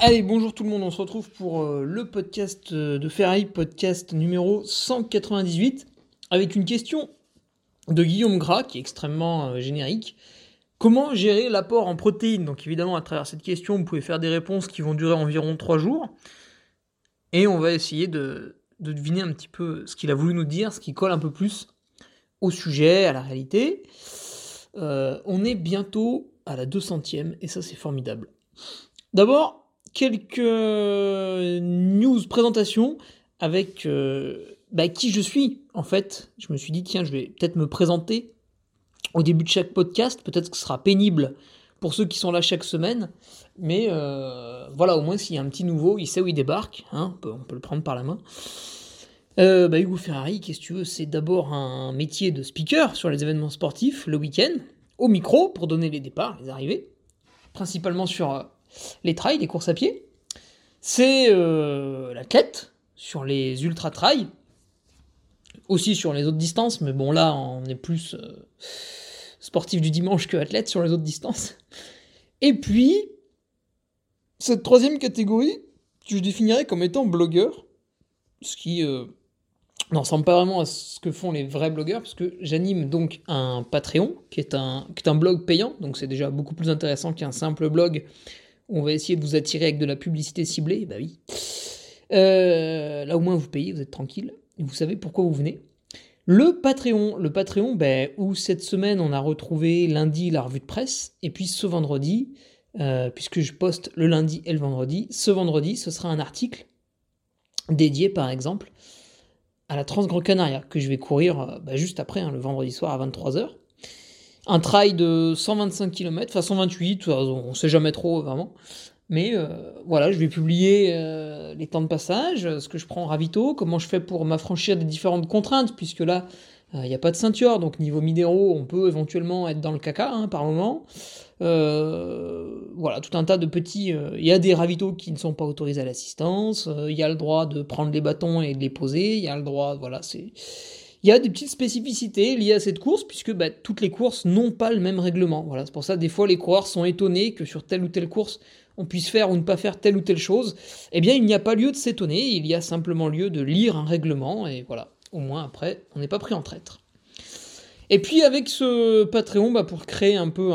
Allez, bonjour tout le monde, on se retrouve pour euh, le podcast euh, de Ferrari, podcast numéro 198, avec une question de Guillaume Gras, qui est extrêmement euh, générique. Comment gérer l'apport en protéines? Donc évidemment, à travers cette question, vous pouvez faire des réponses qui vont durer environ 3 jours, et on va essayer de, deviner un petit peu ce qu'il a voulu nous dire, ce qui colle un peu plus au sujet, à la réalité. on est bientôt à la 200e, et ça c'est formidable. D'abord, quelques news présentations avec euh, bah, qui je suis en fait. Je me suis dit tiens je vais peut-être me présenter au début de chaque podcast. Peut-être que ce sera pénible pour ceux qui sont là chaque semaine. Mais euh, voilà, au moins s'il y a un petit nouveau, il sait où il débarque. Hein, on, peut, le prendre par la main. Euh, bah, Hugo Ferrari, qu'est-ce que tu veux? C'est d'abord un métier de speaker sur les événements sportifs le week-end, au micro pour donner les départs, les arrivées, principalement sur les trails, les courses à pied. C'est euh, l'athlète sur les ultra trails, aussi sur les autres distances, mais bon là on est plus euh, sportif du dimanche que athlète sur les autres distances. Et puis, cette troisième catégorie, que je définirais comme étant blogueur, ce qui euh, n'en ressemble pas vraiment à ce que font les vrais blogueurs, parce que j'anime donc un Patreon, qui est un, qui est un blog payant, donc c'est déjà beaucoup plus intéressant qu'un simple blog on va essayer de vous attirer avec de la publicité ciblée, bah oui. Euh, là au moins vous payez, vous êtes tranquille, et vous savez pourquoi vous venez. Le Patreon, le Patreon, ben, où cette semaine on a retrouvé lundi la revue de presse, et puis ce vendredi, euh, puisque je poste le lundi et le vendredi, ce vendredi ce sera un article dédié par exemple à la Transgran Canaria, que je vais courir euh, ben, juste après, hein, le vendredi soir à 23h un trail de 125 km, enfin 128, on sait jamais trop vraiment. Mais euh, voilà, je vais publier euh, les temps de passage, ce que je prends en ravito, comment je fais pour m'affranchir des différentes contraintes, puisque là, il n'y a pas de ceinture, donc niveau midéro, on peut éventuellement être dans le caca hein, par moment. Euh, voilà, tout un tas de petits... Il y a des ravitaux qui ne sont pas autorisés à l'assistance, il y a le droit de prendre les bâtons et de les poser, il y a le droit... Voilà, c'est il y a des petites spécificités liées à cette course, puisque bah, toutes les courses n'ont pas le même règlement. Voilà, c'est pour ça des fois les coureurs sont étonnés que sur telle ou telle course on puisse faire ou ne pas faire telle ou telle chose. Eh bien, il n'y a pas lieu de s'étonner, il y a simplement lieu de lire un règlement, et voilà, au moins après, on n'est pas pris en traître. Et puis avec ce Patreon, bah, pour créer un peu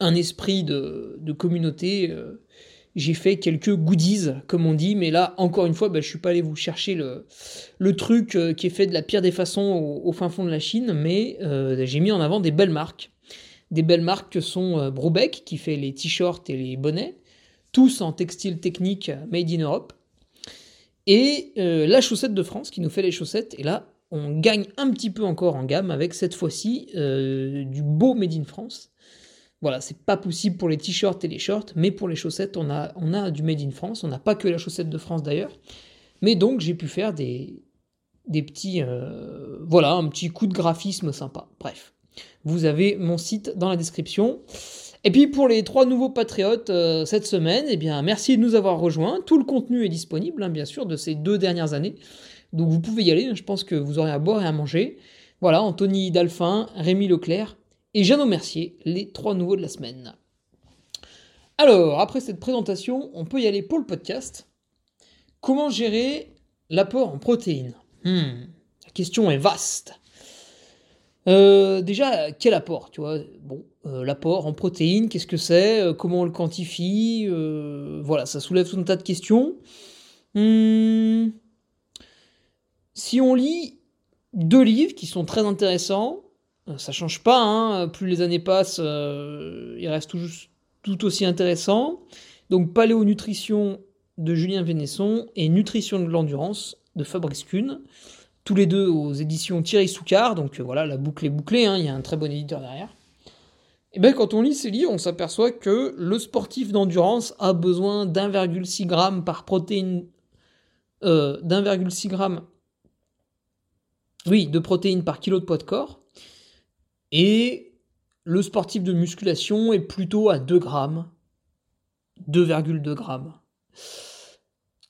un, esprit de, communauté, euh, j'ai fait quelques goodies, comme on dit, mais là, encore une fois, bah, je suis pas allé vous chercher le, truc euh, qui est fait de la pire des façons au, fin fond de la Chine, mais euh, j'ai mis en avant des belles marques. Des belles marques que sont euh, qui fait les t-shirts et les bonnets, tous en textile technique made in Europe, et la chaussette de France, qui nous fait les chaussettes, et là, on gagne un petit peu encore en gamme avec cette fois-ci du beau made in France voilà, c'est pas possible pour les t-shirts et les shorts, mais pour les chaussettes, on a, on a du Made in France. On n'a pas que la chaussette de France d'ailleurs. Mais donc, j'ai pu faire des, des petits. Euh, voilà, un petit coup de graphisme sympa. Bref, vous avez mon site dans la description. Et puis pour les trois nouveaux patriotes euh, cette semaine, eh bien merci de nous avoir rejoints. Tout le contenu est disponible, hein, bien sûr, de ces deux dernières années. Donc vous pouvez y aller. Je pense que vous aurez à boire et à manger. Voilà, Anthony Dalphin, Rémi Leclerc et Jeannot Mercier, les trois nouveaux de la semaine. Alors, après cette présentation, on peut y aller pour le podcast. Comment gérer l'apport en protéines? Hmm, La question est vaste. Euh, déjà, quel apport Tu vois, bon, euh, l'apport en protéines, qu'est-ce que c'est? Euh, Comment on le quantifie? Voilà, ça soulève tout un tas de questions. Hmm, si on lit deux livres qui sont très intéressants, ça change pas. Hein, plus les années passent, il reste tout, tout aussi intéressant. Donc, Paléonutrition de Julien Vénesson et Nutrition de l'endurance de Fabrice Kuhn tous les deux aux éditions Thierry Soucard, donc euh, voilà, la boucle est bouclée, hein, il y a un très bon éditeur derrière. Et bien quand on lit ces livres, on s'aperçoit que le sportif d'endurance a besoin d'1,6 g par protéine, euh, d'1,6 g, oui, de protéines par kilo de poids de corps, et le sportif de musculation est plutôt à 2 grammes, 2,2 g.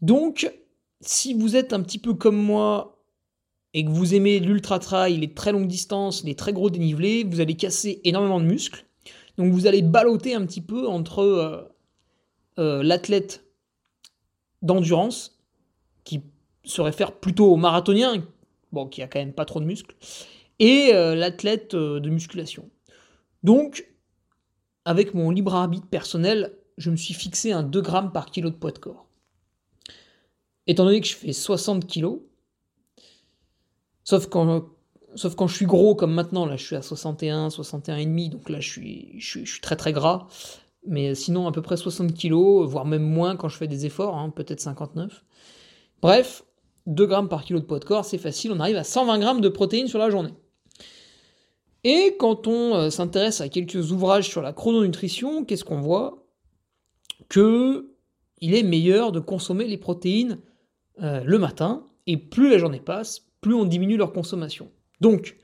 Donc, si vous êtes un petit peu comme moi et que vous aimez l'ultra trail, les très longues distances, les très gros dénivelés, vous allez casser énormément de muscles. Donc vous allez balloter un petit peu entre euh, euh, l'athlète d'endurance, qui se réfère plutôt au marathonien, bon, qui a quand même pas trop de muscles, et euh, l'athlète de musculation. Donc, avec mon libre arbitre personnel, je me suis fixé un 2 grammes par kilo de poids de corps. Étant donné que je fais 60 kilos, Sauf quand, je suis gros comme maintenant, là je suis à 61, 61,5, donc là je suis, je, suis, très très gras. Mais sinon à peu près 60 kilos, voire même moins quand je fais des efforts, hein, peut-être 59. Bref, 2 grammes par kilo de poids de corps, c'est facile, on arrive à 120 grammes de protéines sur la journée. Et quand on euh, s'intéresse à quelques ouvrages sur la chrononutrition, qu'est-ce qu'on voit? Que il est meilleur de consommer les protéines euh, le matin, et plus la journée passe, plus on diminue leur consommation. Donc,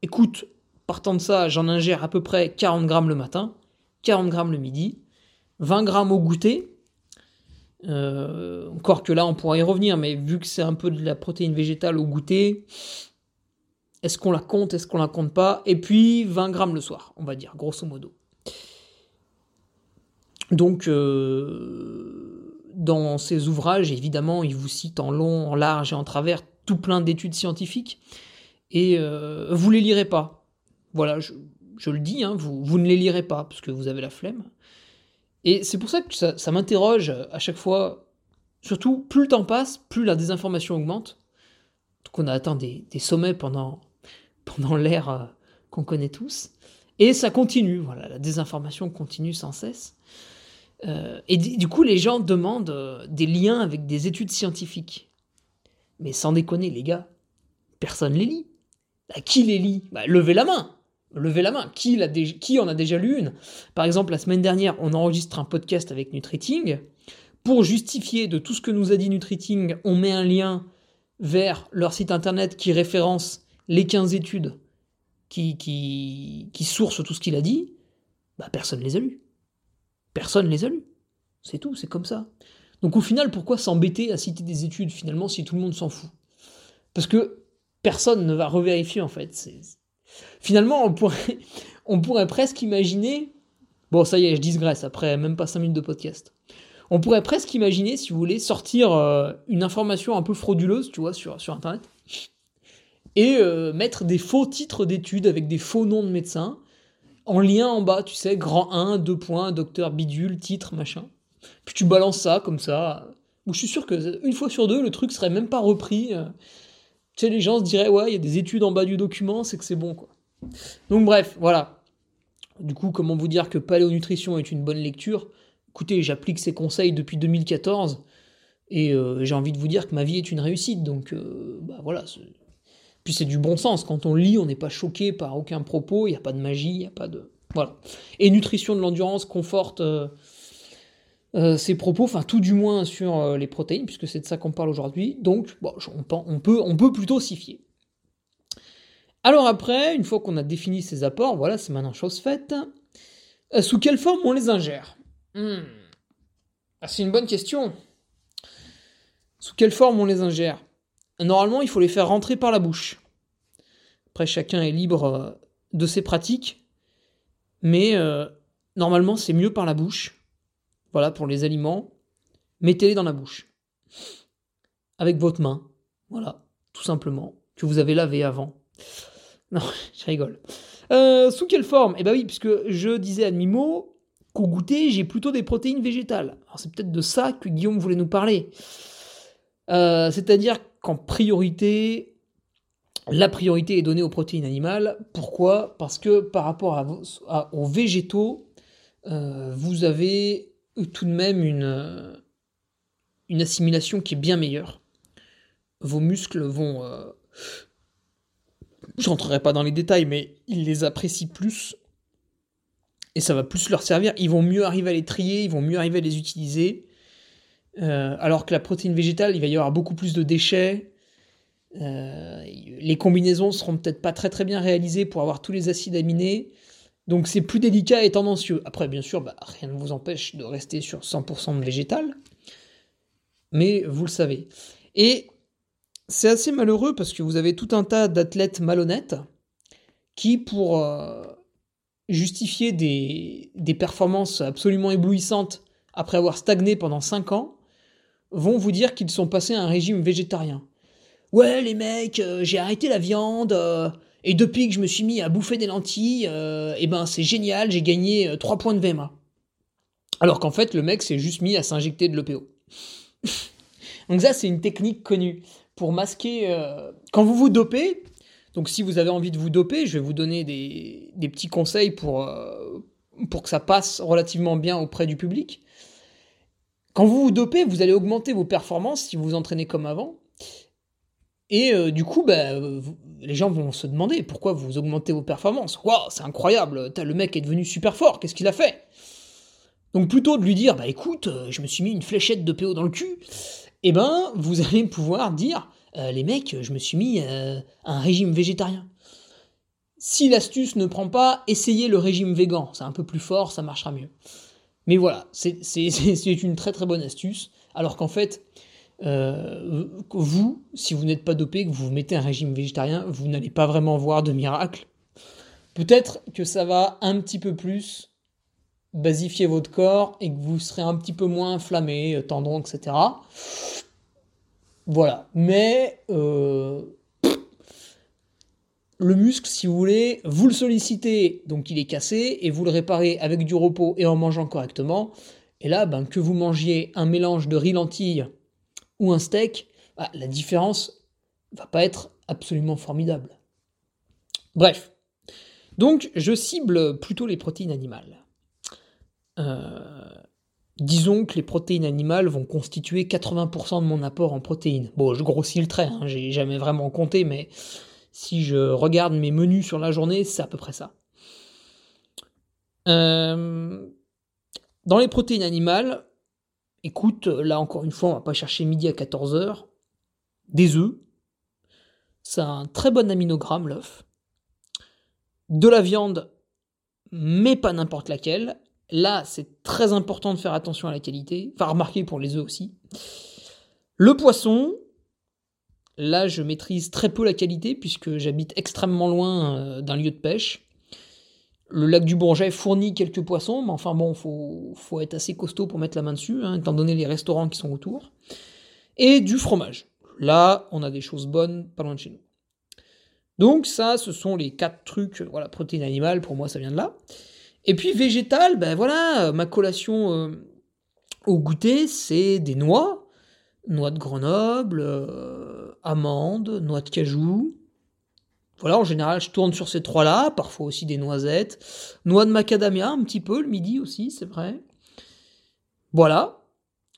écoute, partant de ça, j'en ingère à peu près 40 grammes le matin, 40 grammes le midi, 20 grammes au goûter. Euh, encore que là, on pourra y revenir, mais vu que c'est un peu de la protéine végétale au goûter, est-ce qu'on la compte, est-ce qu'on la compte pas? Et puis 20 grammes le soir, on va dire, grosso modo. Donc, euh, dans ces ouvrages, évidemment, ils vous citent en long, en large et en travers tout plein d'études scientifiques, et euh, vous les lirez pas. Voilà, je, le dis, hein, vous, vous, ne les lirez pas, parce que vous avez la flemme. Et c'est pour ça que ça, m'interroge à chaque fois, surtout plus le temps passe, plus la désinformation augmente. Donc on a atteint des, sommets pendant, pendant l'ère euh, qu'on connaît tous. Et ça continue, voilà, la désinformation continue sans cesse. Euh, et du coup, les gens demandent des liens avec des études scientifiques. Mais sans déconner, les gars, personne les lit. Bah, qui les lit? Bah, Levez la main Levez la main. Qui, qui en a déjà lu une? Par exemple, la semaine dernière, on enregistre un podcast avec Nutriting. Pour justifier de tout ce que nous a dit Nutriting, on met un lien vers leur site internet qui référence les 15 études qui, qui, qui sourcent tout ce qu'il a dit. Bah, personne ne les a lus. Personne les a lus. C'est tout, c'est comme ça. Donc au final, pourquoi s'embêter à citer des études finalement si tout le monde s'en fout? Parce que personne ne va revérifier en fait. Finalement, on pourrait, presque imaginer... Bon, ça y est, je digresse après même pas 5 minutes de podcast. On pourrait presque imaginer, si vous voulez, sortir euh, une information un peu frauduleuse, tu vois, sur Internet, et euh, mettre des faux titres d'études avec des faux noms de médecins, en lien en bas, tu sais, grand 1, 2 points, docteur bidule, titre, machin. Puis tu balances ça comme ça. je suis sûr que une fois sur deux, le truc serait même pas repris. Euh. Tu sais, les gens se diraient, ouais, il y a des études en bas du document, c'est que c'est bon, quoi. Donc, bref, voilà. Du coup, comment vous dire que Paléonutrition est une bonne lecture? Écoutez, j'applique ces conseils depuis 2014 et euh, j'ai envie de vous dire que ma vie est une réussite. Donc, bah voilà. Puis c'est du bon sens. Quand on lit, on n'est pas choqué par aucun propos, il n'y a pas de magie, il n'y a pas de. Voilà. Et Nutrition de l'endurance conforte euh, ses propos, enfin tout du moins sur euh, les protéines, puisque c'est de ça qu'on parle aujourd'hui. Donc, on, peut, on peut plutôt s'y fier. Alors après, une fois qu'on a défini ces apports, voilà, c'est maintenant chose faite. Euh, sous quelle forme on les ingère? Hmm. ah, C'est une bonne question. Sous quelle forme on les ingère? Normalement, il faut les faire rentrer par la bouche. Après, chacun est libre euh, de ses pratiques. Mais euh, normalement, c'est mieux par la bouche. Voilà, pour les aliments. Mettez-les dans la bouche. Avec votre main. Voilà, tout simplement. Que vous avez lavé avant. Non, je rigole. Euh, sous quelle forme? Eh bien oui, puisque je disais à demi-mot qu'au goûter, j'ai plutôt des protéines végétales. Alors c'est peut-être de ça que Guillaume voulait nous parler. C'est-à-dire qu'en priorité, la priorité est donnée aux protéines animales. Pourquoi? Parce que par rapport aux végétaux, euh, vous avez tout de même une, assimilation qui est bien meilleure. Vos muscles vont... Euh, j'entrerai pas dans les détails, mais ils les apprécient plus. Et ça va plus leur servir. Ils vont mieux arriver à les trier, ils vont mieux arriver à les utiliser. Euh, alors que la protéine végétale, il va y avoir beaucoup plus de déchets, euh, les combinaisons seront peut-être pas très très bien réalisées pour avoir tous les acides aminés. Donc c'est plus délicat et tendancieux. Après, bien sûr, bah, rien ne vous empêche de rester sur 100% de végétal. Mais vous le savez. Et c'est assez malheureux parce que vous avez tout un tas d'athlètes malhonnêtes qui, pour euh, justifier des, des, performances absolument éblouissantes après avoir stagné pendant 5 ans, vont vous dire qu'ils sont passés à un régime végétarien. Ouais, les mecs, euh, j'ai arrêté la viande, euh, et depuis que je me suis mis à bouffer des lentilles, euh, eh ben c'est génial, j'ai gagné 3 points de VMA. Alors qu'en fait, le mec s'est juste mis à s'injecter de l'OPO. donc ça, c'est une technique connue pour masquer... Quand vous vous dopez, donc si vous avez envie de vous doper, je vais vous donner des, des petits conseils pour, pour que ça passe relativement bien auprès du public. Quand vous vous dopez, vous allez augmenter vos performances si vous vous entraînez comme avant. Et euh, du coup, bah, les gens vont se demander pourquoi vous augmentez vos performances? Waouh, c'est incroyable, le mec est devenu super fort, qu'est-ce qu'il a fait? Donc plutôt de lui dire, bah écoute, euh, je me suis mis une fléchette de PO dans le cul, eh ben, vous allez pouvoir dire, euh, les mecs, je me suis mis un régime végétarien. Si l'astuce ne prend pas, essayez le régime végan, c'est un peu plus fort, ça marchera mieux. Mais voilà, c'est une très très bonne astuce, alors qu'en fait, euh, vous, si vous n'êtes pas dopé, que vous mettez un régime végétarien, vous n'allez pas vraiment voir de miracle. Peut-être que ça va un petit peu plus basifier votre corps et que vous serez un petit peu moins inflammé, euh, tendon, etc. Voilà. Mais euh, le muscle, si vous voulez, vous le sollicitez, donc il est cassé, et vous le réparez avec du repos et en mangeant correctement. Et là, ben, que vous mangiez un mélange de riz lentilles ou un steak, bah, la différence va pas être absolument formidable. Bref. Donc, je cible plutôt les protéines animales. Euh, disons que les protéines animales vont constituer 80% de mon apport en protéines. Bon, je grossis le trait, hein, j'ai jamais vraiment compté, mais si je regarde mes menus sur la journée, c'est à peu près ça. Euh, dans les protéines animales, Écoute, là encore une fois, on va pas chercher midi à 14h. Des œufs. C'est un très bon aminogramme, l'œuf. De la viande, mais pas n'importe laquelle. Là, c'est très important de faire attention à la qualité. Enfin, remarquer pour les œufs aussi. Le poisson, là, je maîtrise très peu la qualité puisque j'habite extrêmement loin euh, d'un lieu de pêche. Le lac du Bourget fournit quelques poissons, mais enfin bon, faut, faut être assez costaud pour mettre la main dessus, hein, étant donné les restaurants qui sont autour. Et du fromage. Là, on a des choses bonnes pas loin de chez nous. Donc ça, ce sont les quatre trucs, voilà, protéines animales, pour moi ça vient de là. Et puis végétal, ben voilà, ma collation euh, au goûter, c'est des noix, noix de Grenoble, euh, amandes, noix de cajou, voilà, en général, je tourne sur ces trois-là, parfois aussi des noisettes, noix de macadamia un petit peu, le midi aussi, c'est vrai. Voilà.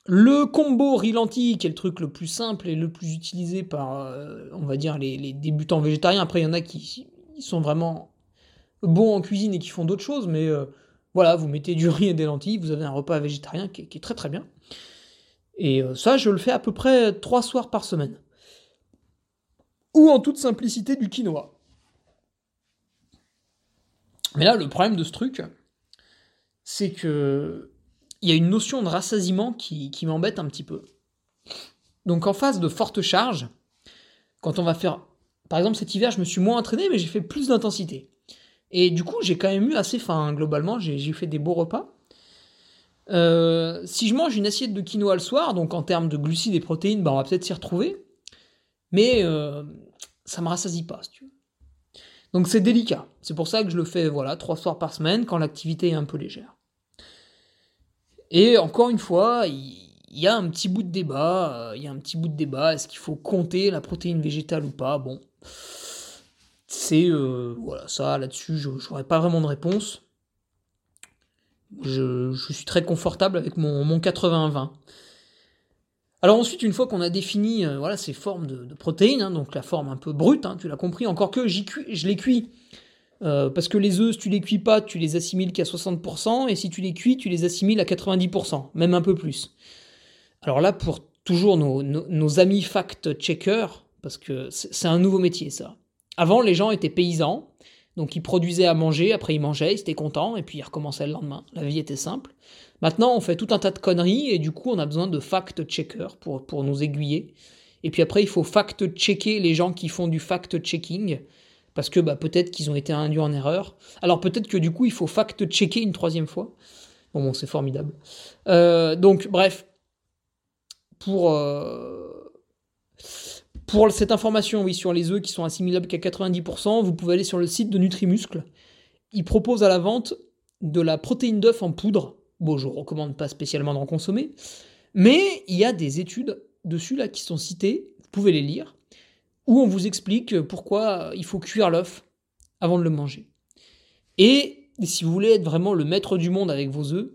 Le combo riz lentilles, qui est le truc le plus simple et le plus utilisé par, euh, on va dire, les, débutants végétariens. Après, il y en a qui, sont vraiment bons en cuisine et qui font d'autres choses, mais euh, voilà, vous mettez du riz et des lentilles, vous avez un repas végétarien qui, est très très bien. Et euh, ça, je le fais à peu près trois soirs par semaine. Ou en toute simplicité du quinoa. Mais là, le problème de ce truc, c'est que il y a une notion de rassasiement qui, m'embête un petit peu. Donc en phase de forte charge, quand on va faire par exemple, cet hiver, je me suis moins entraîné, mais j'ai fait plus d'intensité. Et du coup, j'ai quand même eu assez faim, hein, globalement, j'ai fait des beaux repas. Euh, si je mange une assiette de quinoa le soir, donc en termes de glucides et protéines, bah, on va peut-être s'y retrouver. Mais euh, ça me rassasie pas, si tu veux. Donc c'est délicat. C'est pour ça que je le fais voilà trois soirs par semaine quand l'activité est un peu légère. Et encore une fois, il y a un petit bout de débat. Euh, il y a un petit bout de débat. Est-ce qu'il faut compter la protéine végétale ou pas? Bon, c'est voilà ça là-dessus. Je n'aurais pas vraiment de réponse je, suis très confortable avec mon, mon 80-20. Alors ensuite, une fois qu'on a défini euh, voilà, ces formes de, protéines, hein, donc la forme un peu brute, hein, tu l'as compris, encore que je les cuis. Euh, parce que les œufs, si tu les cuis pas, tu les assimiles qu'à 60%, et si tu les cuis, tu les assimiles à 90%, même un peu plus. Alors là, pour toujours nos, nos amis fact-checkers, parce que c'est un nouveau métier ça. Avant, les gens étaient paysans, donc il produisait à manger, après il mangeait, il était content, et puis il recommençait le lendemain. La vie était simple. Maintenant, on fait tout un tas de conneries, et du coup, on a besoin de fact-checkers pour, pour nous aiguiller. Et puis après, il faut fact-checker les gens qui font du fact-checking, parce que bah, peut-être qu'ils ont été induits en erreur. Alors peut-être que du coup, il faut fact-checker une troisième fois. Bon, bon c'est formidable. Euh, donc, bref, pour... Euh, pour cette information, oui, sur les œufs qui sont assimilables qu'à 90%, vous pouvez aller sur le site de Nutrimuscle. Il propose à la vente de la protéine d'œuf en poudre. Bon, je ne recommande pas spécialement d'en consommer, mais il y a des études dessus là qui sont citées, vous pouvez les lire, où on vous explique pourquoi il faut cuire l'œuf avant de le manger. Et si vous voulez être vraiment le maître du monde avec vos œufs,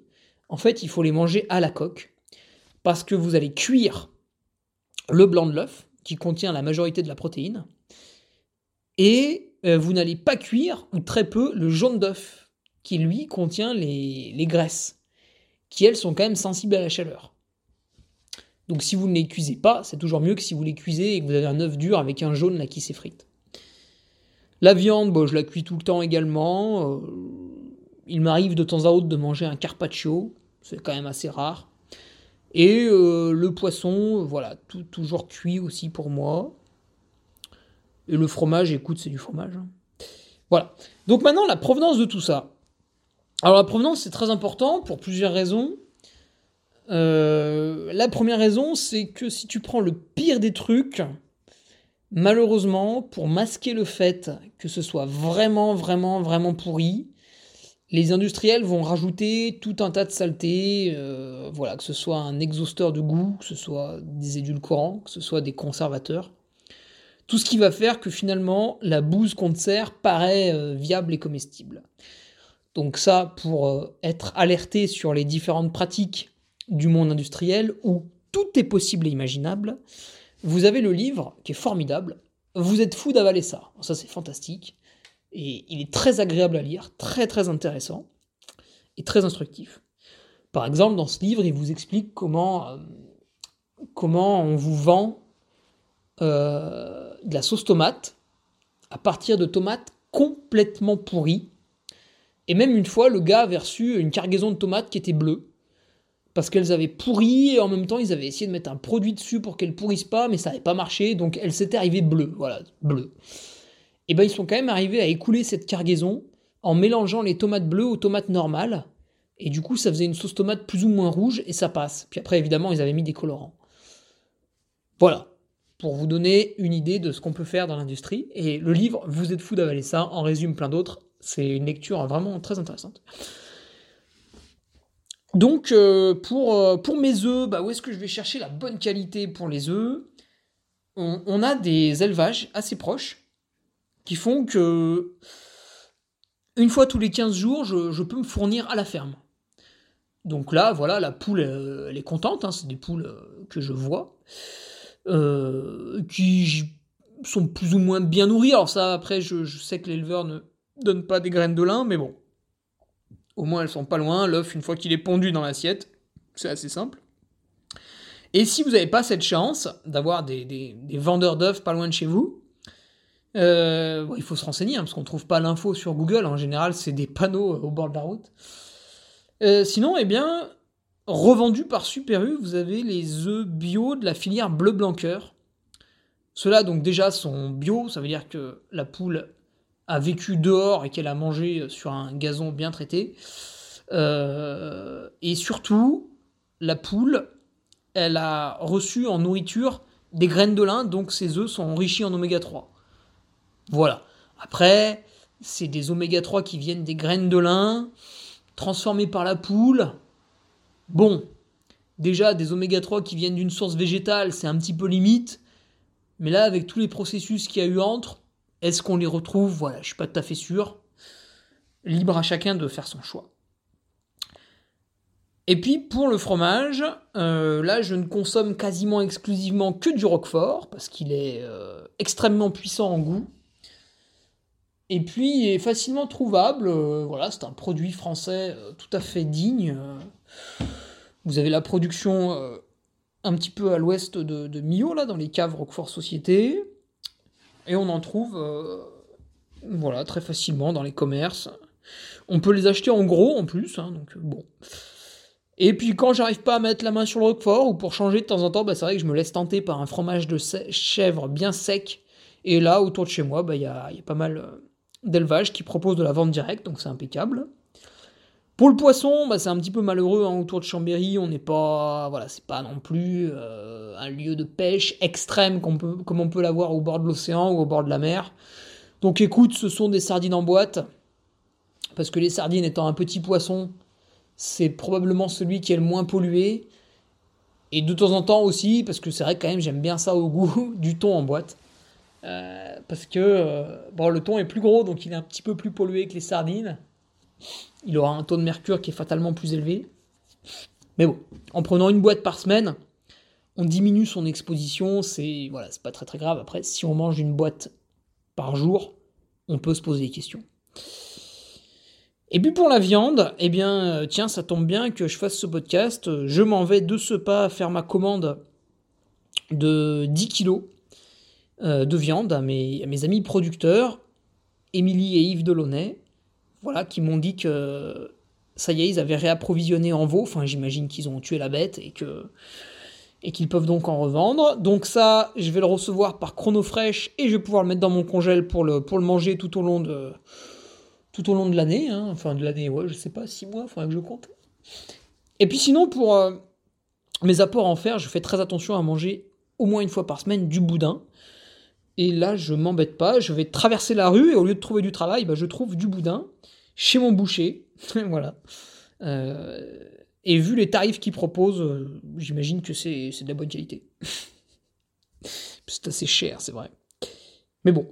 en fait, il faut les manger à la coque, parce que vous allez cuire le blanc de l'œuf, qui contient la majorité de la protéine. Et euh, vous n'allez pas cuire, ou très peu, le jaune d'œuf, qui lui contient les, graisses, qui elles sont quand même sensibles à la chaleur. Donc si vous ne les cuisez pas, c'est toujours mieux que si vous les cuisez et que vous avez un œuf dur avec un jaune là qui s'effrite. La viande, bon, je la cuis tout le temps également. Euh, il m'arrive de temps à autre de manger un carpaccio, c'est quand même assez rare. Et euh, le poisson, voilà, toujours cuit aussi pour moi. Et le fromage, écoute, c'est du fromage. Hein. Voilà. Donc maintenant, la provenance de tout ça. Alors la provenance, c'est très important pour plusieurs raisons. Euh, la première raison, c'est que si tu prends le pire des trucs, malheureusement, pour masquer le fait que ce soit vraiment, vraiment, vraiment pourri, les industriels vont rajouter tout un tas de saletés, euh, voilà, que ce soit un exhausteur de goût, que ce soit des édulcorants, que ce soit des conservateurs. Tout ce qui va faire que finalement la bouse qu'on te sert paraît euh, viable et comestible. Donc ça, pour euh, être alerté sur les différentes pratiques du monde industriel où tout est possible et imaginable, vous avez le livre qui est formidable. Vous êtes fou d'avaler ça. Ça c'est fantastique. Et il est très agréable à lire, très très intéressant et très instructif. Par exemple, dans ce livre, il vous explique comment, euh, comment on vous vend euh, de la sauce tomate à partir de tomates complètement pourries. Et même une fois, le gars avait reçu une cargaison de tomates qui était bleue. Parce qu'elles avaient pourri et en même temps ils avaient essayé de mettre un produit dessus pour qu'elles pourrissent pas, mais ça n'avait pas marché, donc elles s'étaient arrivées bleues. Voilà, bleues et eh ben ils sont quand même arrivés à écouler cette cargaison en mélangeant les tomates bleues aux tomates normales. Et du coup, ça faisait une sauce tomate plus ou moins rouge et ça passe. Puis après, évidemment, ils avaient mis des colorants. Voilà, pour vous donner une idée de ce qu'on peut faire dans l'industrie. Et le livre, vous êtes fou d'avaler ça, en résume plein d'autres. C'est une lecture vraiment très intéressante. Donc, euh, pour, euh, pour mes œufs, bah, où est-ce que je vais chercher la bonne qualité pour les œufs? On, a des élevages assez proches font que une fois tous les 15 jours, je, peux me fournir à la ferme. Donc là, voilà, la poule, elle, est contente, hein, c'est des poules euh, que je vois, euh, qui sont plus ou moins bien nourries. Alors ça, après, je, sais que l'éleveur ne donne pas des graines de lin, mais bon, au moins elles sont pas loin. L'œuf, une fois qu'il est pondu dans l'assiette, c'est assez simple. Et si vous n'avez pas cette chance d'avoir des vendeurs d'œufs pas loin de chez vous, euh, il faut se renseigner, hein, parce qu'on ne trouve pas l'info sur Google. En général, c'est des panneaux euh, au bord de la route. Euh, sinon, eh bien, revendus par Super U, vous avez les œufs bio de la filière bleu blanc Ceux-là, donc déjà, sont bio, ça veut dire que la poule a vécu dehors et qu'elle a mangé sur un gazon bien traité. Et surtout, la poule, elle a reçu en nourriture des graines de lin, donc ses œufs sont enrichis en oméga 3. Voilà. Après, c'est des oméga 3 qui viennent des graines de lin, transformées par la poule. Bon, déjà des oméga 3 qui viennent d'une source végétale, c'est un petit peu limite. Mais là, avec tous les processus qu'il y a eu entre, est-ce qu'on les retrouve? Voilà, je suis pas tout à fait sûr. Libre à chacun de faire son choix. Et puis pour le fromage, euh, là je ne consomme quasiment exclusivement que du roquefort parce qu'il est euh, extrêmement puissant en goût. Et puis il est facilement trouvable. Euh, voilà, c'est un produit français tout à fait digne. Vous avez la production un petit peu à l'ouest de, de, Millau, là, dans les caves Roquefort Société. Et on en trouve voilà, très facilement dans les commerces. On peut les acheter en gros en plus, hein, donc bon. Et puis quand j'arrive pas à mettre la main sur le roquefort, ou pour changer de temps en temps, bah, c'est vrai que je me laisse tenter par un fromage de chèvre bien sec. Et là, autour de chez moi, bah, il a, y, a, pas mal d'élevages qui proposent de la vente directe, donc c'est impeccable. Pour le poisson, bah, c'est un petit peu malheureux hein, autour de Chambéry. On n'est pas, voilà, c'est pas non plus euh, un lieu de pêche extrême peut, comme on peut l'avoir au bord de l'océan ou au bord de la mer. Donc écoute, ce sont des sardines en boîte, parce que les sardines étant un petit poisson, c'est probablement celui qui est le moins pollué. Et de temps en temps aussi, parce que c'est vrai quand même j'aime bien ça au goût, du thon en boîte. Euh, parce que euh, bon, le thon est plus gros, donc il est un petit peu plus pollué que les sardines. Il aura un taux de mercure qui est fatalement plus élevé. Mais bon, en prenant une boîte par semaine, on diminue son exposition. C'est voilà, c'est pas très très grave. Après, si on mange une boîte par jour, on peut se poser des questions. Et puis pour la viande, eh bien, euh, tiens, ça tombe bien que je fasse ce podcast. Je m'en vais de ce pas faire ma commande de 10 kilos euh, de viande à mes, amis producteurs, Émilie et Yves Delaunay, voilà, qui m'ont dit que ça y est, ils avaient réapprovisionné en veau. Enfin, j'imagine qu'ils ont tué la bête et que et qu'ils peuvent donc en revendre. Donc ça, je vais le recevoir par chronofresh et je vais pouvoir le mettre dans mon congèle pour le, pour le manger tout au long de tout au long de l'année, hein. enfin de l'année, ouais, je sais pas, six mois, il faudrait que je compte. Et puis sinon, pour euh, mes apports en fer, je fais très attention à manger au moins une fois par semaine du boudin. Et là, je m'embête pas, je vais traverser la rue et au lieu de trouver du travail, bah, je trouve du boudin chez mon boucher. voilà. Euh, et vu les tarifs qu'il propose, euh, j'imagine que c'est de la bonne qualité. c'est assez cher, c'est vrai. Mais bon,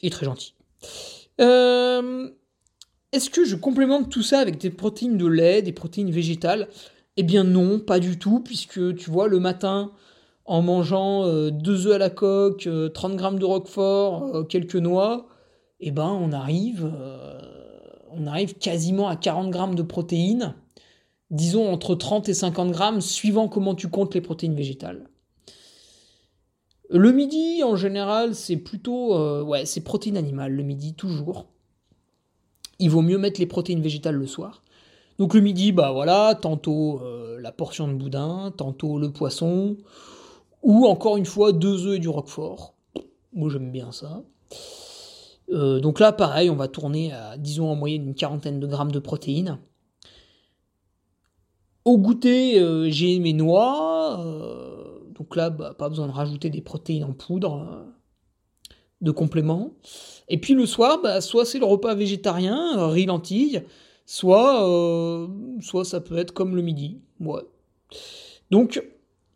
il est très gentil. Euh, est-ce que je complémente tout ça avec des protéines de lait, des protéines végétales? Eh bien non, pas du tout, puisque tu vois, le matin, en mangeant euh, deux œufs à la coque, 30 euh, grammes de roquefort, euh, quelques noix, eh ben on arrive, on arrive quasiment à 40 grammes de protéines, disons entre 30 et 50 grammes, suivant comment tu comptes les protéines végétales. Le midi, en général, c'est plutôt, ouais, c'est protéines animales, le midi, toujours il vaut mieux mettre les protéines végétales le soir. Donc le midi, bah voilà, tantôt la portion de boudin, tantôt le poisson, ou encore une fois deux œufs et du roquefort. Moi j'aime bien ça. Euh, donc là, pareil, on va tourner à, disons, en moyenne une quarantaine de grammes de protéines. Au goûter, euh, j'ai mes noix. donc là, bah, pas besoin de rajouter des protéines en poudre de complément. Et puis le soir, bah, soit c'est le repas végétarien, euh, riz lentilles, soit, euh, soit ça peut être comme le midi. Donc,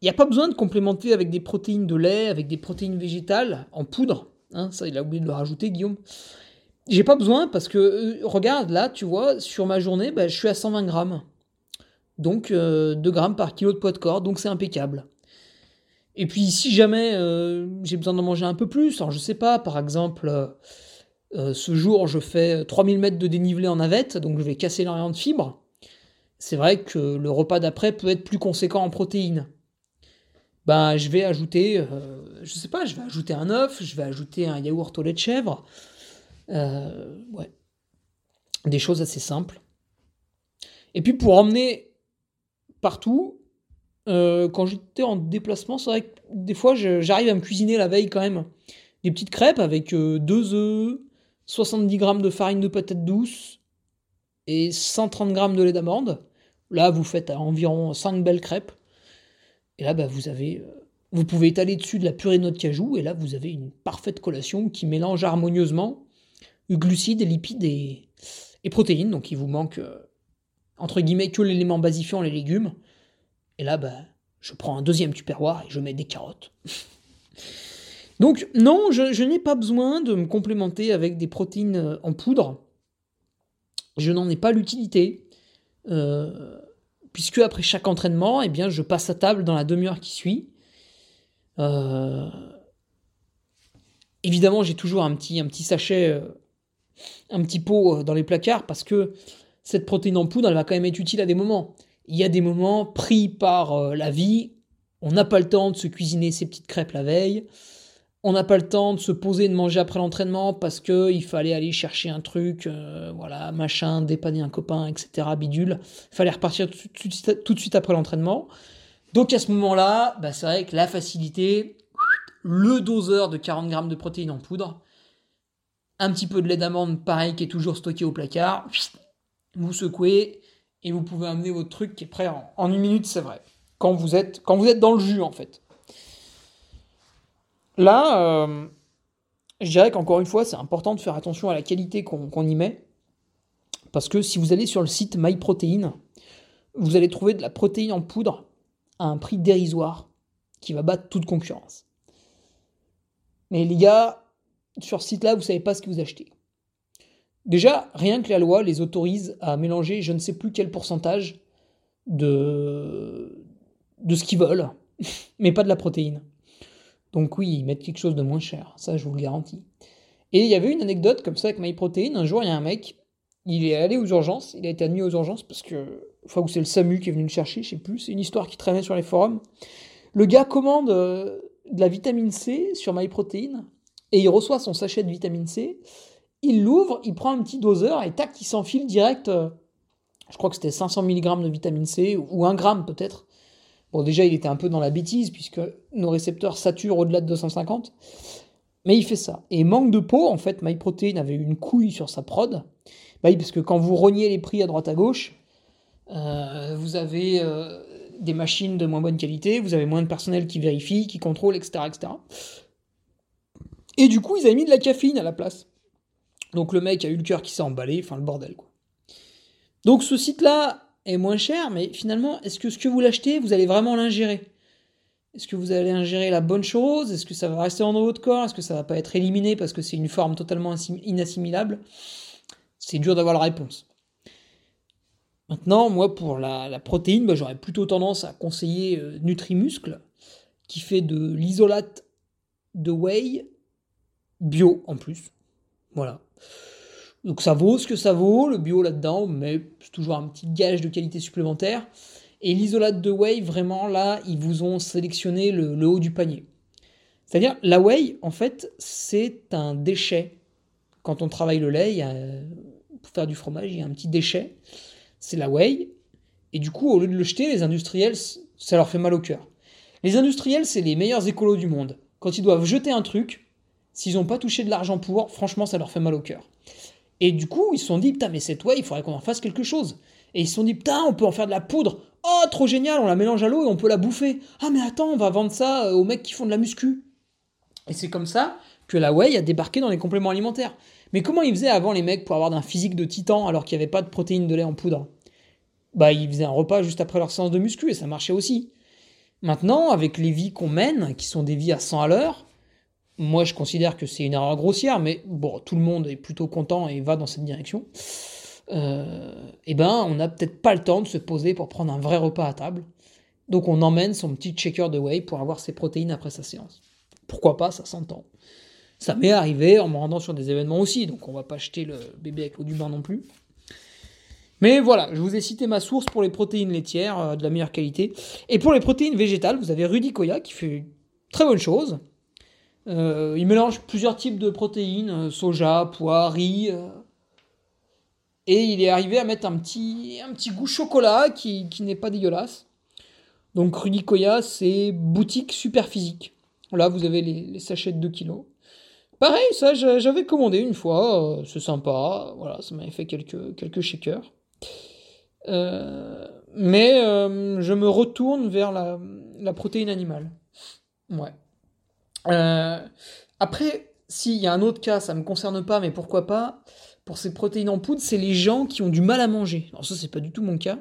il n'y a pas besoin de complémenter avec des protéines de lait, avec des protéines végétales en poudre. Hein, ça, il a oublié de le rajouter, Guillaume. J'ai pas besoin parce que, euh, regarde, là, tu vois, sur ma journée, bah, je suis à 120 grammes. Donc, 2 grammes par kilo de poids de corps, donc c'est impeccable. Et puis si jamais euh, j'ai besoin d'en manger un peu plus, alors je sais pas, par exemple, euh, euh, ce jour je fais 3000 mètres de dénivelé en navette, donc je vais casser l'orient de fibres. C'est vrai que le repas d'après peut être plus conséquent en protéines. Ben, je vais ajouter, je sais pas, je vais ajouter un œuf, je vais ajouter un yaourt au lait de chèvre. ouais. Des choses assez simples. Et puis pour emmener partout, euh, quand j'étais en déplacement, c'est vrai que des fois, j'arrive à me cuisiner la veille quand même des petites crêpes avec 2 œufs, 70 grammes de farine de patate douce et 130 grammes de lait d'amande. Là, vous faites environ 5 belles crêpes. Et là, bah, vous avez, vous pouvez étaler dessus de la purée de noix de cajou. Et là, vous avez une parfaite collation qui mélange harmonieusement glucides, lipides et, et protéines. Donc, il vous manque, euh, entre guillemets, que l'élément basifiant, les légumes. Et là, bah, je prends un deuxième tupperware et je mets des carottes. Donc, non, je, n'ai pas besoin de me complémenter avec des protéines euh, en poudre. Je n'en ai pas l'utilité. Euh, puisque après chaque entraînement, eh bien, je passe à table dans la demi-heure qui suit. Évidemment, j'ai toujours un petit, un petit sachet un petit pot euh, dans les placards parce que cette protéine en poudre, elle va quand même être utile à des moments. Il y a des moments pris par euh, la vie, on n'a pas le temps de se cuisiner ses petites crêpes la veille, on n'a pas le temps de se poser et de manger après l'entraînement parce que il fallait aller chercher un truc, euh, voilà, machin, dépanner un copain, etc. bidule. Il fallait repartir tout, de suite après l'entraînement. Donc à ce moment-là, bah, c'est vrai que la facilité, le doseur de 40 grammes de protéines en poudre, un petit peu de lait d'amande, pareil, qui est toujours stocké au placard. Vous secouez et vous pouvez amener votre truc qui est prêt en, une minute, c'est vrai. Quand vous êtes dans le jus, en fait. Là, euh, je dirais qu'encore une fois, c'est important de faire attention à la qualité qu'on y met. Parce que si vous allez sur le site MyProtein, vous allez trouver de la protéine en poudre à un prix dérisoire qui va battre toute concurrence. Mais les gars, sur ce site-là, vous ne savez pas ce que vous achetez. Déjà, rien que la loi les autorise à mélanger je ne sais plus quel pourcentage de, de ce qu'ils veulent, mais pas de la protéine. Donc oui, ils mettent quelque chose de moins cher, ça je vous le garantis. Et il y avait une anecdote comme ça avec MyProtein, un jour il y a un mec, il est allé aux urgences, il a été admis aux urgences parce que, fois où c'est le SAMU qui est venu le chercher, je sais plus, c'est une histoire qui traînait sur les forums. Le gars commande euh, de la vitamine C sur MyProtein, et il reçoit son sachet de vitamine C, il l'ouvre, il prend un petit doseur et tac, il s'enfile direct, euh, je crois que c'était 500 mg de vitamine C, ou 1 gramme peut-être. Bon, déjà, il était un peu dans la bêtise, puisque nos récepteurs saturent au-delà de 250. Mais il fait ça. Et manque de peau, en fait, MyProtein avait une couille sur sa prod. Bah parce que quand vous reniez les prix à droite à gauche, euh, vous avez euh, des machines de moins bonne qualité, vous avez moins de personnel qui vérifie, qui contrôle, etc. etc. Et du coup, ils avaient mis de la caféine à la place. Donc le mec a eu le cœur qui s'est emballé, enfin le bordel quoi. Donc ce site-là est moins cher, mais finalement, est-ce que ce que vous l'achetez, vous allez vraiment l'ingérer? Est-ce que vous allez ingérer la bonne chose? Est-ce que ça va rester dans votre corps? Est-ce que ça va pas être éliminé parce que c'est une forme totalement inassimilable? C'est dur d'avoir la réponse. Maintenant, moi, pour la, protéine, bah, j'aurais plutôt tendance à conseiller euh, Nutrimuscle, qui fait de l'isolate de whey bio en plus. Voilà. Donc ça vaut ce que ça vaut, le bio là-dedans, mais c'est toujours un petit gage de qualité supplémentaire. Et l'isolate de whey, vraiment là, ils vous ont sélectionné le, haut du panier. C'est-à-dire, la whey, en fait, c'est un déchet. Quand on travaille le lait, pour faire du fromage, il y a un petit déchet. C'est la whey. Et du coup, au lieu de le jeter, les industriels, ça leur fait mal au cœur. Les industriels, c'est les meilleurs écolos du monde. Quand ils doivent jeter un truc, s'ils n'ont pas touché de l'argent pour, franchement, ça leur fait mal au cœur. Et du coup, ils se sont dit, putain, mais cette whey, il faudrait qu'on en fasse quelque chose. Et ils se sont dit, putain, on peut en faire de la poudre. Oh, trop génial, on la mélange à l'eau et on peut la bouffer. Ah, mais attends, on va vendre ça euh, aux mecs qui font de la muscu. Et c'est comme ça que la whey a débarqué dans les compléments alimentaires. Mais comment ils faisaient avant les mecs pour avoir un physique de titan alors qu'il n'y avait pas de protéines de lait en poudre? Bah, ils faisaient un repas juste après leur séance de muscu et ça marchait aussi. Maintenant, avec les vies qu'on mène, qui sont des vies à 100 à l'heure, moi, je considère que c'est une erreur grossière, mais bon, tout le monde est plutôt content et va dans cette direction. Euh, eh ben, on n'a peut-être pas le temps de se poser pour prendre un vrai repas à table. Donc, on emmène son petit shaker de whey pour avoir ses protéines après sa séance. Pourquoi pas, ça s'entend. Ça m'est arrivé en me rendant sur des événements aussi, donc on va pas jeter le bébé avec l'eau du bain non plus. Mais voilà, je vous ai cité ma source pour les protéines laitières euh, de la meilleure qualité. Et pour les protéines végétales, vous avez Rudy Koya qui fait très bonne chose. Euh, il mélange plusieurs types de protéines, euh, soja, pois, riz. Euh, et il est arrivé à mettre un petit, un petit goût chocolat qui, n'est pas dégueulasse. Donc Rudy Koya, c'est boutique super physique. Là, vous avez les, sachets de 2 kilos. Pareil, ça, j'avais commandé une fois, c'est sympa, voilà, ça m'avait fait quelques, quelques shakers. Mais je me retourne vers la, la protéine animale. Ouais. Après, s'il y a un autre cas, ça me concerne pas, mais pourquoi pas, pour ces protéines en poudre, c'est les gens qui ont du mal à manger. Alors ça, c'est pas du tout mon cas.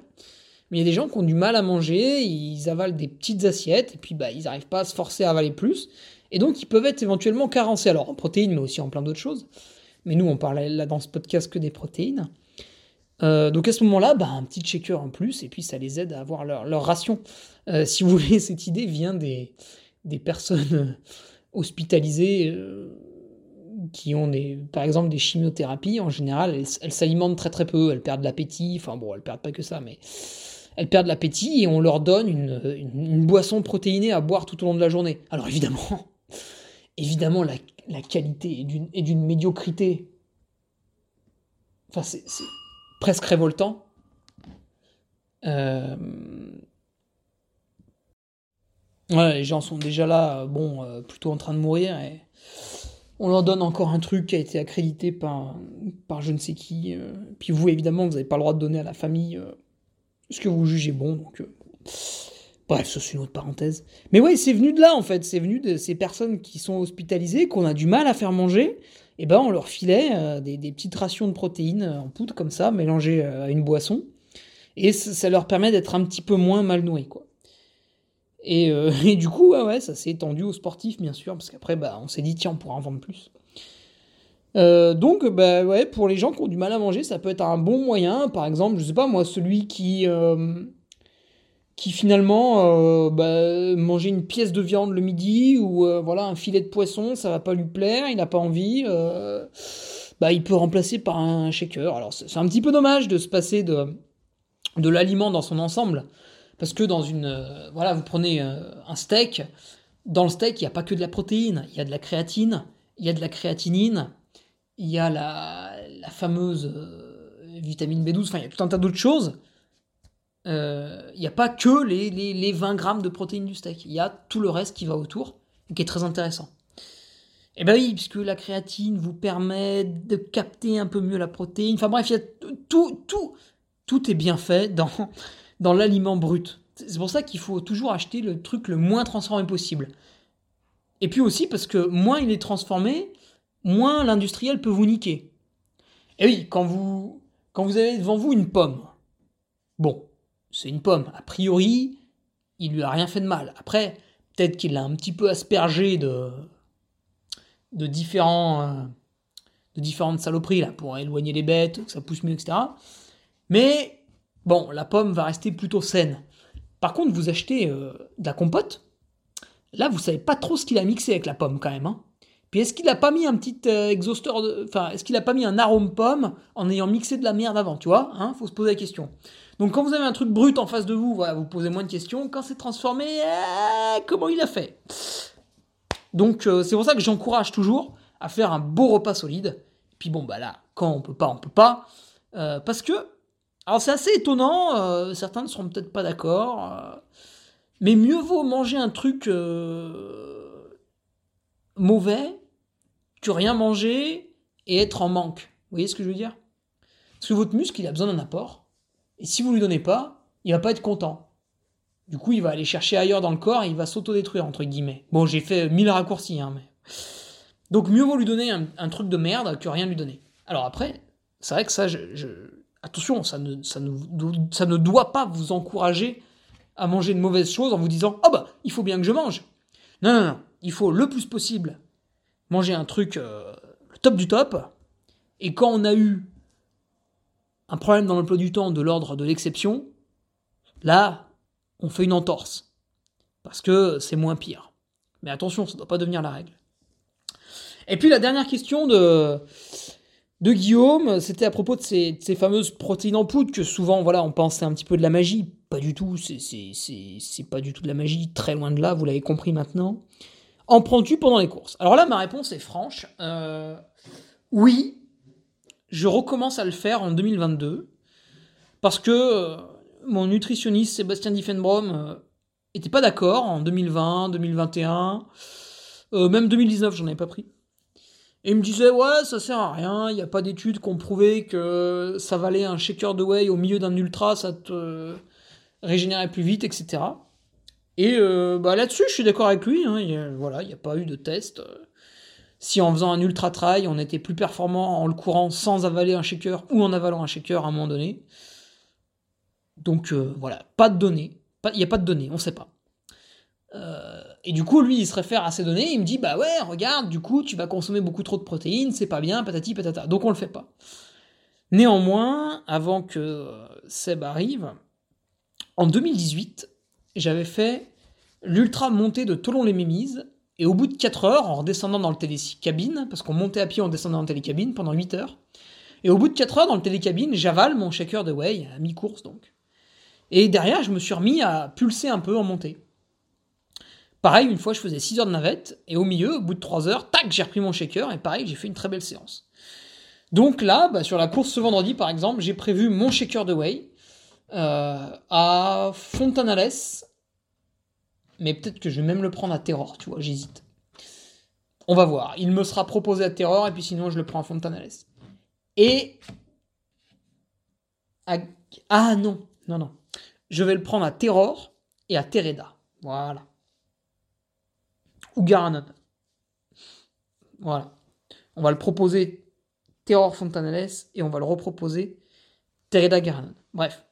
Mais il y a des gens qui ont du mal à manger, ils avalent des petites assiettes, et puis bah, ils n'arrivent pas à se forcer à avaler plus. Et donc, ils peuvent être éventuellement carencés, alors en protéines, mais aussi en plein d'autres choses. Mais nous, on parle là dans ce podcast que des protéines. Euh, donc à ce moment-là, bah, un petit shaker en plus, et puis ça les aide à avoir leur, leur ration. Euh, si vous voulez, cette idée vient des, des personnes hospitalisées euh, qui ont des, par exemple des chimiothérapies. En général, elles, s'alimentent très très peu, elles perdent l'appétit. Enfin bon, elles perdent pas que ça, mais elles perdent l'appétit et on leur donne une, boisson protéinée à boire tout au long de la journée. Alors évidemment, évidemment la, la qualité est d'une médiocrité. Enfin, c'est presque révoltant. Euh... Les gens sont déjà là, bon, euh, plutôt en train de mourir et on leur donne encore un truc qui a été accrédité par, je ne sais qui. Euh. Puis vous, évidemment, vous n'avez pas le droit de donner à la famille euh, ce que vous jugez bon. Donc, euh, bref, ça c'est une autre parenthèse. Mais ouais, c'est venu de là en fait. C'est venu de ces personnes qui sont hospitalisées, qu'on a du mal à faire manger. Et ben, on leur filait euh, des, petites rations de protéines euh, en poudre comme ça, mélangées à une boisson. Et ça, leur permet d'être un petit peu moins mal nourris, quoi. Et, et, du coup, ouais, ça s'est étendu aux sportifs, bien sûr, parce qu'après, bah, on s'est dit, tiens, on pourra en vendre plus. Euh, donc, bah, ouais, pour les gens qui ont du mal à manger, ça peut être un bon moyen. Par exemple, je sais pas moi, celui qui, euh, qui finalement euh, bah, une pièce de viande le midi ou voilà un filet de poisson, ça va pas lui plaire, il n'a pas envie. bah, il peut remplacer par un shaker. Alors, c'est un petit peu dommage de se passer de, de l'aliment dans son ensemble, parce que dans une, voilà, vous prenez un steak. Dans le steak, il n'y a pas que de la protéine, il y a de la créatine, il y a de la créatinine, il y a la, fameuse euh, vitamine B12, enfin il y a tout un tas d'autres choses. Euh, il n'y a pas que les, les, 20 grammes de protéines du steak, il y a tout le reste qui va autour, et qui est très intéressant. Et eh ben oui, puisque la créatine vous permet de capter un peu mieux la protéine. Enfin bref, il y a tout, tout, tout est bien fait dans, dans l'aliment brut. C'est pour ça qu'il faut toujours acheter le truc le moins transformé possible. Et puis aussi parce que moins il est transformé, moins l'industriel peut vous niquer. Et oui, quand vous, quand vous avez devant vous une pomme, bon, c'est une pomme, a priori, il lui a rien fait de mal. Après, peut-être qu'il l'a un petit peu aspergé de, de, différents, euh, de différentes saloperies là, pour éloigner les bêtes, que ça pousse mieux, etc. Mais bon, la pomme va rester plutôt saine. Par contre, vous achetez euh, de la compote, là, vous savez pas trop ce qu'il a mixé avec la pomme quand même. Hein. Puis est-ce qu'il a pas mis un petit euh, exhausteur de... Enfin, est-ce qu'il a pas mis un arôme pomme en ayant mixé de la merde avant, tu vois hein Faut se poser la question. Donc quand vous avez un truc brut en face de vous, vous posez moins de questions. Quand c'est transformé, euh, comment il a fait? Donc euh, c'est pour ça que j'encourage toujours à faire un beau repas solide. Puis bon, bah là, quand on peut pas, on peut pas. parce que... Alors c'est assez étonnant, certains ne seront peut-être pas d'accord. mais mieux vaut manger un truc mauvais que rien manger et être en manque. Vous voyez ce que je veux dire? Parce que votre muscle, il a besoin d'un apport. Et si vous lui donnez pas, il va pas être content. Du coup, il va aller chercher ailleurs dans le corps et il va s'autodétruire, entre guillemets. Bon, j'ai fait mille raccourcis, hein, mais... Donc mieux vaut lui donner un, truc de merde que rien lui donner. Alors après, c'est vrai que ça, je, attention, ça ne, doit pas vous encourager à manger de mauvaises choses en vous disant « Ah oh bah, il faut bien que je mange ». Non, non, non il faut le plus possible manger un truc euh, le top du top. Et quand on a eu un problème dans l'emploi du temps de l'ordre de l'exception, là, on fait une entorse. Parce que c'est moins pire. Mais attention, ça ne doit pas devenir la règle. Et puis la dernière question de, de Guillaume, c'était à propos de ces, fameuses protéines en poudre que souvent, voilà, on pensait un petit peu de la magie. Pas du tout, c'est pas du tout de la magie, très loin de là, vous l'avez compris maintenant. En prends-tu pendant les courses? Alors là, ma réponse est franche. Euh, oui, je recommence à le faire en 2022 parce que euh, mon nutritionniste Sébastien Diffenbrom euh, était pas d'accord en 2020, 2021, euh, même 2019, j'en avais pas pris. Et il me disait, ouais, ça sert à rien, il n'y a pas d'études qui ont prouvé que ça valait un shaker de whey au milieu d'un ultra, ça te régénérait plus vite, etc. Et euh, bah, là-dessus, je suis d'accord avec lui, hein, voilà, il n'y a pas eu de test. Si en faisant un ultra trail, on était plus performant en le courant sans avaler un shaker ou en avalant un shaker à un moment donné. Donc euh, voilà, pas de données. Il n'y a pas de données, on ne sait pas. Euh, et du coup, lui, il se réfère à ces données, il me dit, bah ouais, regarde, du coup, tu vas consommer beaucoup trop de protéines, c'est pas bien, patati patata. Donc on le fait pas. Néanmoins, avant que Seb arrive, en 2018, j'avais fait l'ultra montée de Tolon-les-Mémises, et au bout de 4 heures, en redescendant dans le télécabine, parce qu'on montait à pied en descendant dans le télécabine pendant 8 heures, et au bout de 4 heures dans le télécabine, j'avale mon shaker de whey, à mi-course donc. Et derrière, je me suis remis à pulser un peu en montée. Pareil, une fois, je faisais 6 heures de navette, et au milieu, au bout de 3 heures, tac, j'ai repris mon shaker, et pareil, j'ai fait une très belle séance. Donc là, bah, sur la course ce vendredi, par exemple, j'ai prévu mon shaker de whey euh, à Fontanales, mais peut-être que je vais même le prendre à Terror, tu vois, j'hésite. On va voir. Il me sera proposé à Terror, et puis sinon, je le prends à Fontanales. Et... Ah non, non, non je vais le prendre à Terror et à Tereda. Voilà. Ou. Voilà. On va le proposer Terror Fontanelles et on va le reproposer Tereda Garanon. Bref.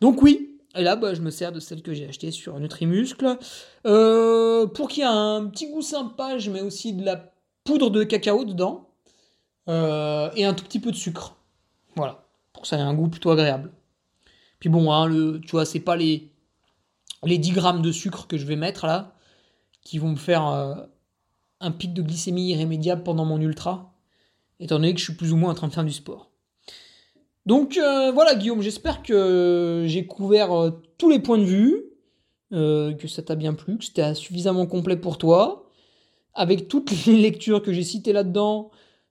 Donc oui, et là bah, je me sers de celle que j'ai achetée sur Nutrimuscle. Euh, pour qu'il y ait un petit goût sympa, je mets aussi de la poudre de cacao dedans. Euh, et un tout petit peu de sucre. Voilà. Pour que ça ait un goût plutôt agréable. Puis bon, hein, le, tu vois, c'est pas les, les 10 grammes de sucre que je vais mettre là qui vont me faire euh, un pic de glycémie irrémédiable pendant mon ultra, étant donné que je suis plus ou moins en train de faire du sport. Donc euh, voilà Guillaume, j'espère que j'ai couvert euh, tous les points de vue, que ça t'a bien plu, que c'était suffisamment complet pour toi. Avec toutes les lectures que j'ai citées là-dedans,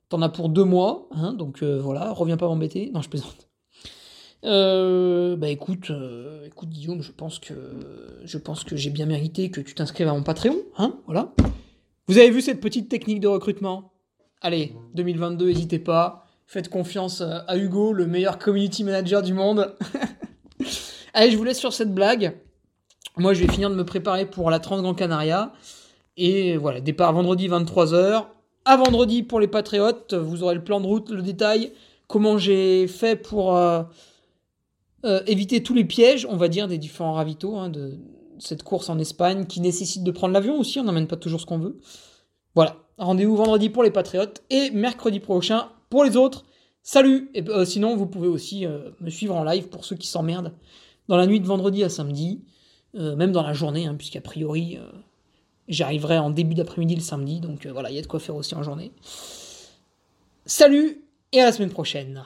t'en as pour deux mois, hein, donc voilà, reviens pas m'embêter. Non, je plaisante. Euh, bah écoute, euh, écoute Guillaume, je pense que je pense que j'ai bien mérité que tu t'inscrives à mon Patreon, hein, voilà. Vous avez vu cette petite technique de recrutement? Allez, 2022, n'hésitez pas, faites confiance à Hugo, le meilleur community manager du monde. Allez, je vous laisse sur cette blague. Moi, je vais finir de me préparer pour la Transgran Canaria. Et voilà, départ vendredi 23h. À vendredi pour les Patriotes, vous aurez le plan de route, le détail, comment j'ai fait pour euh, euh, éviter tous les pièges, on va dire, des différents ravitaux hein, de cette course en Espagne qui nécessite de prendre l'avion aussi, on n'emmène pas toujours ce qu'on veut. Voilà, rendez-vous vendredi pour les Patriotes et mercredi prochain pour les autres. Salut Et euh, sinon, vous pouvez aussi euh, me suivre en live pour ceux qui s'emmerdent dans la nuit de vendredi à samedi, même dans la journée, hein, puisqu'a priori, j'arriverai en début d'après-midi le samedi, donc voilà, il y a de quoi faire aussi en journée. Salut et à la semaine prochaine